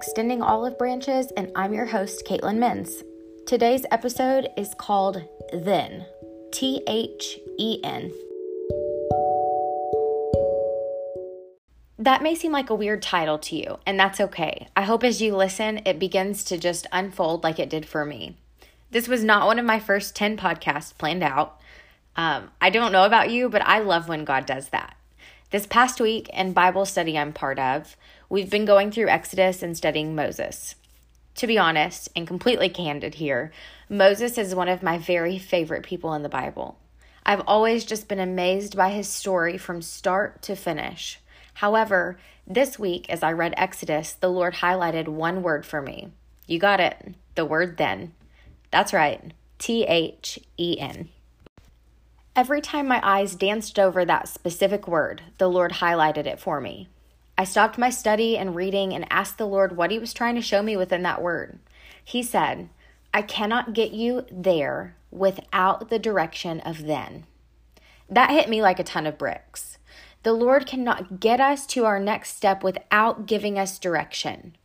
Extending Olive Branches, and I'm your host, Caitlin Menz. Today's episode is called Then, T H E N. That may seem like a weird title to you, and that's okay. I hope as you listen, it begins to just unfold like it did for me. This was not one of my first 10 podcasts planned out. Um, I don't know about you, but I love when God does that. This past week in Bible study I'm part of, we've been going through Exodus and studying Moses. To be honest and completely candid here, Moses is one of my very favorite people in the Bible. I've always just been amazed by his story from start to finish. However, this week, as I read Exodus, the Lord highlighted one word for me. You got it, the word then. That's right, T H E N. Every time my eyes danced over that specific word, the Lord highlighted it for me. I stopped my study and reading and asked the Lord what He was trying to show me within that word. He said, I cannot get you there without the direction of then. That hit me like a ton of bricks. The Lord cannot get us to our next step without giving us direction.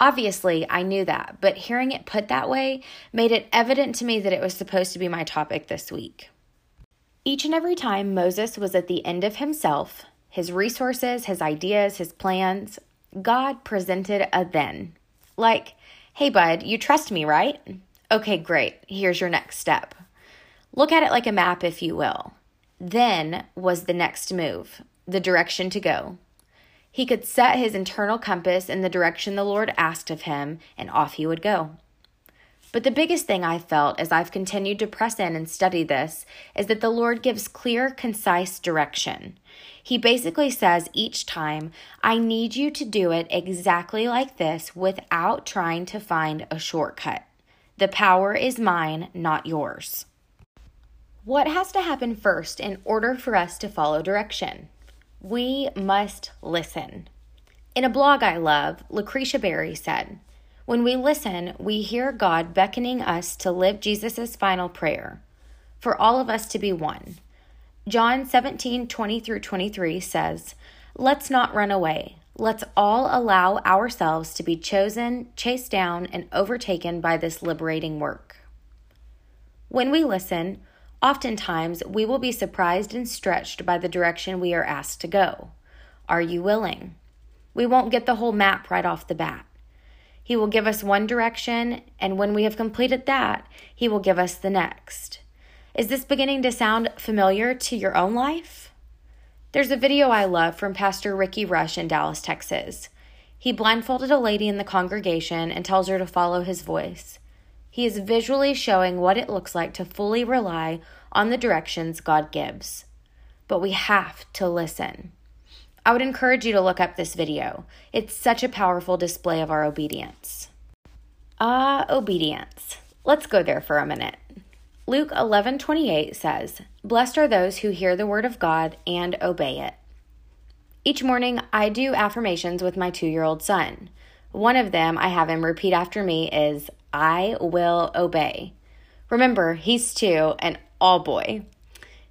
Obviously, I knew that, but hearing it put that way made it evident to me that it was supposed to be my topic this week. Each and every time Moses was at the end of himself, his resources, his ideas, his plans, God presented a then. Like, hey, bud, you trust me, right? Okay, great. Here's your next step. Look at it like a map, if you will. Then was the next move, the direction to go. He could set his internal compass in the direction the Lord asked of him, and off he would go. But the biggest thing I felt as I've continued to press in and study this is that the Lord gives clear, concise direction. He basically says each time, I need you to do it exactly like this without trying to find a shortcut. The power is mine, not yours. What has to happen first in order for us to follow direction? We must listen. In a blog I love, Lucretia Berry said, When we listen, we hear God beckoning us to live Jesus' final prayer for all of us to be one. John 17 20 through 23 says, Let's not run away. Let's all allow ourselves to be chosen, chased down, and overtaken by this liberating work. When we listen, Oftentimes, we will be surprised and stretched by the direction we are asked to go. Are you willing? We won't get the whole map right off the bat. He will give us one direction, and when we have completed that, He will give us the next. Is this beginning to sound familiar to your own life? There's a video I love from Pastor Rickie Rush in Dallas, Texas. He blindfolded a lady in the congregation and tells her to follow his voice. He is visually showing what it looks like to fully rely on the directions God gives. But we have to listen. I would encourage you to look up this video. It's such a powerful display of our obedience. Ah, uh, obedience. Let's go there for a minute. Luke 11:28 says, "Blessed are those who hear the word of God and obey it." Each morning I do affirmations with my 2-year-old son. One of them I have him repeat after me is I will obey. Remember, he's two and all boy.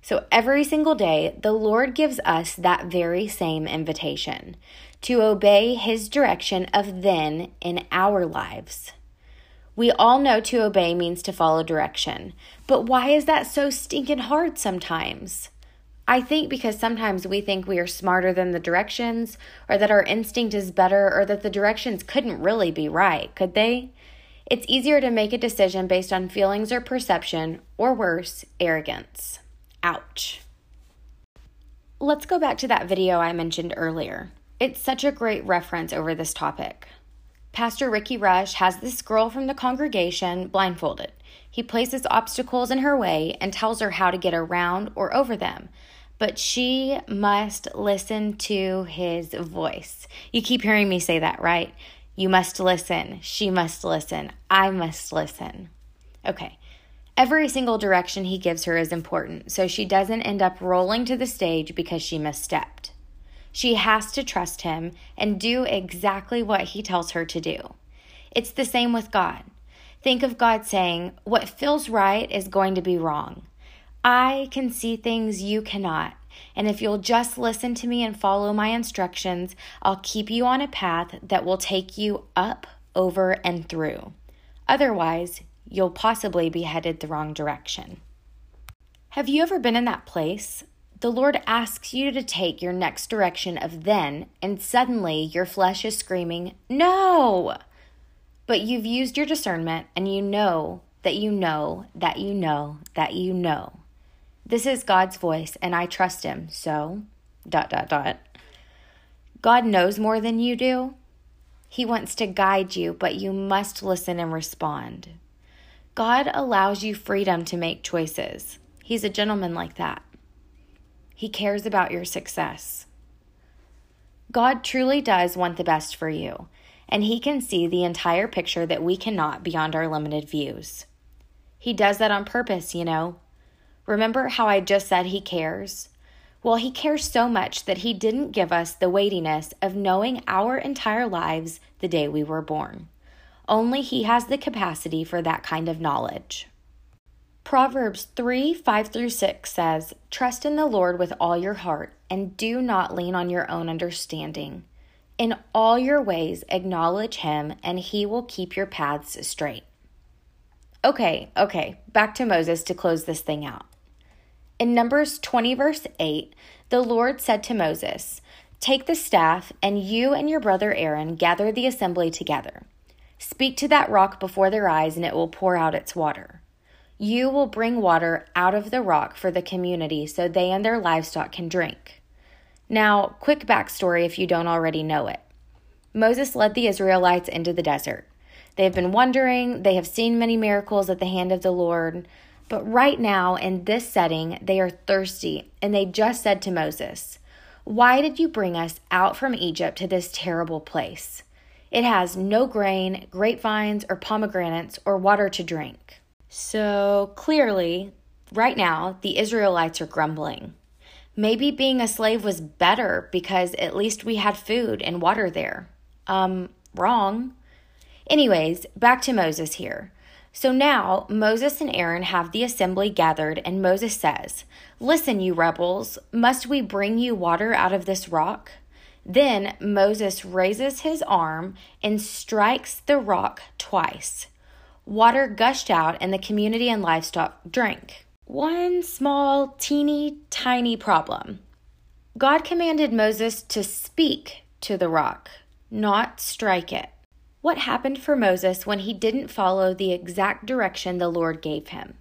So every single day, the Lord gives us that very same invitation to obey his direction of then in our lives. We all know to obey means to follow direction, but why is that so stinking hard sometimes? I think because sometimes we think we are smarter than the directions, or that our instinct is better, or that the directions couldn't really be right, could they? It's easier to make a decision based on feelings or perception, or worse, arrogance. Ouch. Let's go back to that video I mentioned earlier. It's such a great reference over this topic. Pastor Rickie Rush has this girl from the congregation blindfolded. He places obstacles in her way and tells her how to get around or over them. But she must listen to his voice. You keep hearing me say that, right? You must listen. She must listen. I must listen. Okay. Every single direction he gives her is important, so she doesn't end up rolling to the stage because she misstepped. She has to trust him and do exactly what he tells her to do. It's the same with God. Think of God saying, What feels right is going to be wrong. I can see things you cannot, And if you'll just listen to me and follow my instructions, I'll keep you on a path that will take you up, over, and through. Otherwise, you'll possibly be headed the wrong direction. Have you ever been in that place? The Lord asks you to take your next direction of then, and suddenly your flesh is screaming, No! But you've used your discernment and you know that you know that you know that you know. This is God's voice, and I trust Him, so dot dot dot. God knows more than you do. He wants to guide you, but you must listen and respond. God allows you freedom to make choices. He's a gentleman like that. He cares about your success. God truly does want the best for you, and He can see the entire picture that we cannot beyond our limited views. He does that on purpose, you know. Remember how I just said He cares? Well, He cares so much that He didn't give us the weightiness of knowing our entire lives the day we were born. Only He has the capacity for that kind of knowledge. Proverbs 3 5 through 6 says, Trust in the Lord with all your heart, and do not lean on your own understanding. In all your ways, acknowledge Him, and He will keep your paths straight. Okay, okay, back to Moses to close this thing out. In Numbers 20, verse 8, the Lord said to Moses, Take the staff, and you and your brother Aaron gather the assembly together. Speak to that rock before their eyes, and it will pour out its water. You will bring water out of the rock for the community so they and their livestock can drink. Now, quick backstory if you don't already know it. Moses led the Israelites into the desert. They have been wandering, they have seen many miracles at the hand of the Lord, but right now, in this setting, they are thirsty, and they just said to Moses, Why did you bring us out from Egypt to this terrible place? It has no grain, grapevines, or pomegranates, or water to drink. So clearly, right now, the Israelites are grumbling. Maybe being a slave was better because at least we had food and water there. Um, wrong. Anyways, back to Moses here. So now Moses and Aaron have the assembly gathered, and Moses says, Listen, you rebels, must we bring you water out of this rock? Then Moses raises his arm and strikes the rock twice. Water gushed out, and the community and livestock drank. One small, teeny, tiny problem. God commanded Moses to speak to the rock, not strike it. What happened for Moses when he didn't follow the exact direction the Lord gave him?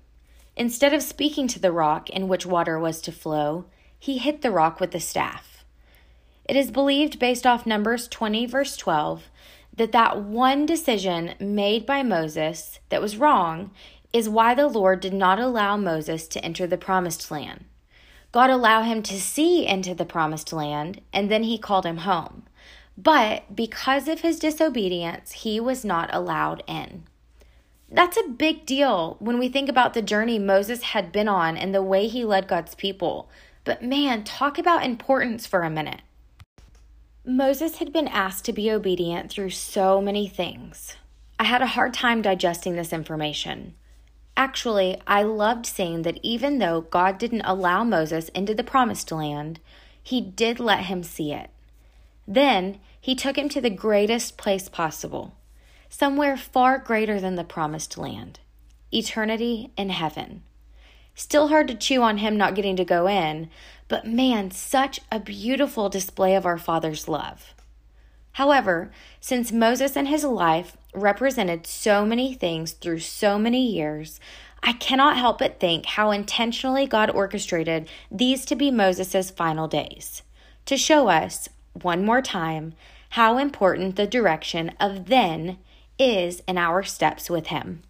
Instead of speaking to the rock in which water was to flow, he hit the rock with the staff. It is believed, based off Numbers 20, verse 12, that that one decision made by Moses that was wrong is why the Lord did not allow Moses to enter the promised land. God allowed him to see into the promised land, and then he called him home. But because of his disobedience, he was not allowed in. That's a big deal when we think about the journey Moses had been on and the way he led God's people. But man, talk about importance for a minute. Moses had been asked to be obedient through so many things. I had a hard time digesting this information. Actually, I loved seeing that even though God didn't allow Moses into the promised land, he did let him see it. Then he took him to the greatest place possible, somewhere far greater than the promised land eternity in heaven. Still hard to chew on him not getting to go in, but man, such a beautiful display of our Father's love. However, since Moses and his life represented so many things through so many years, I cannot help but think how intentionally God orchestrated these to be Moses' final days, to show us, one more time, how important the direction of then is in our steps with Him.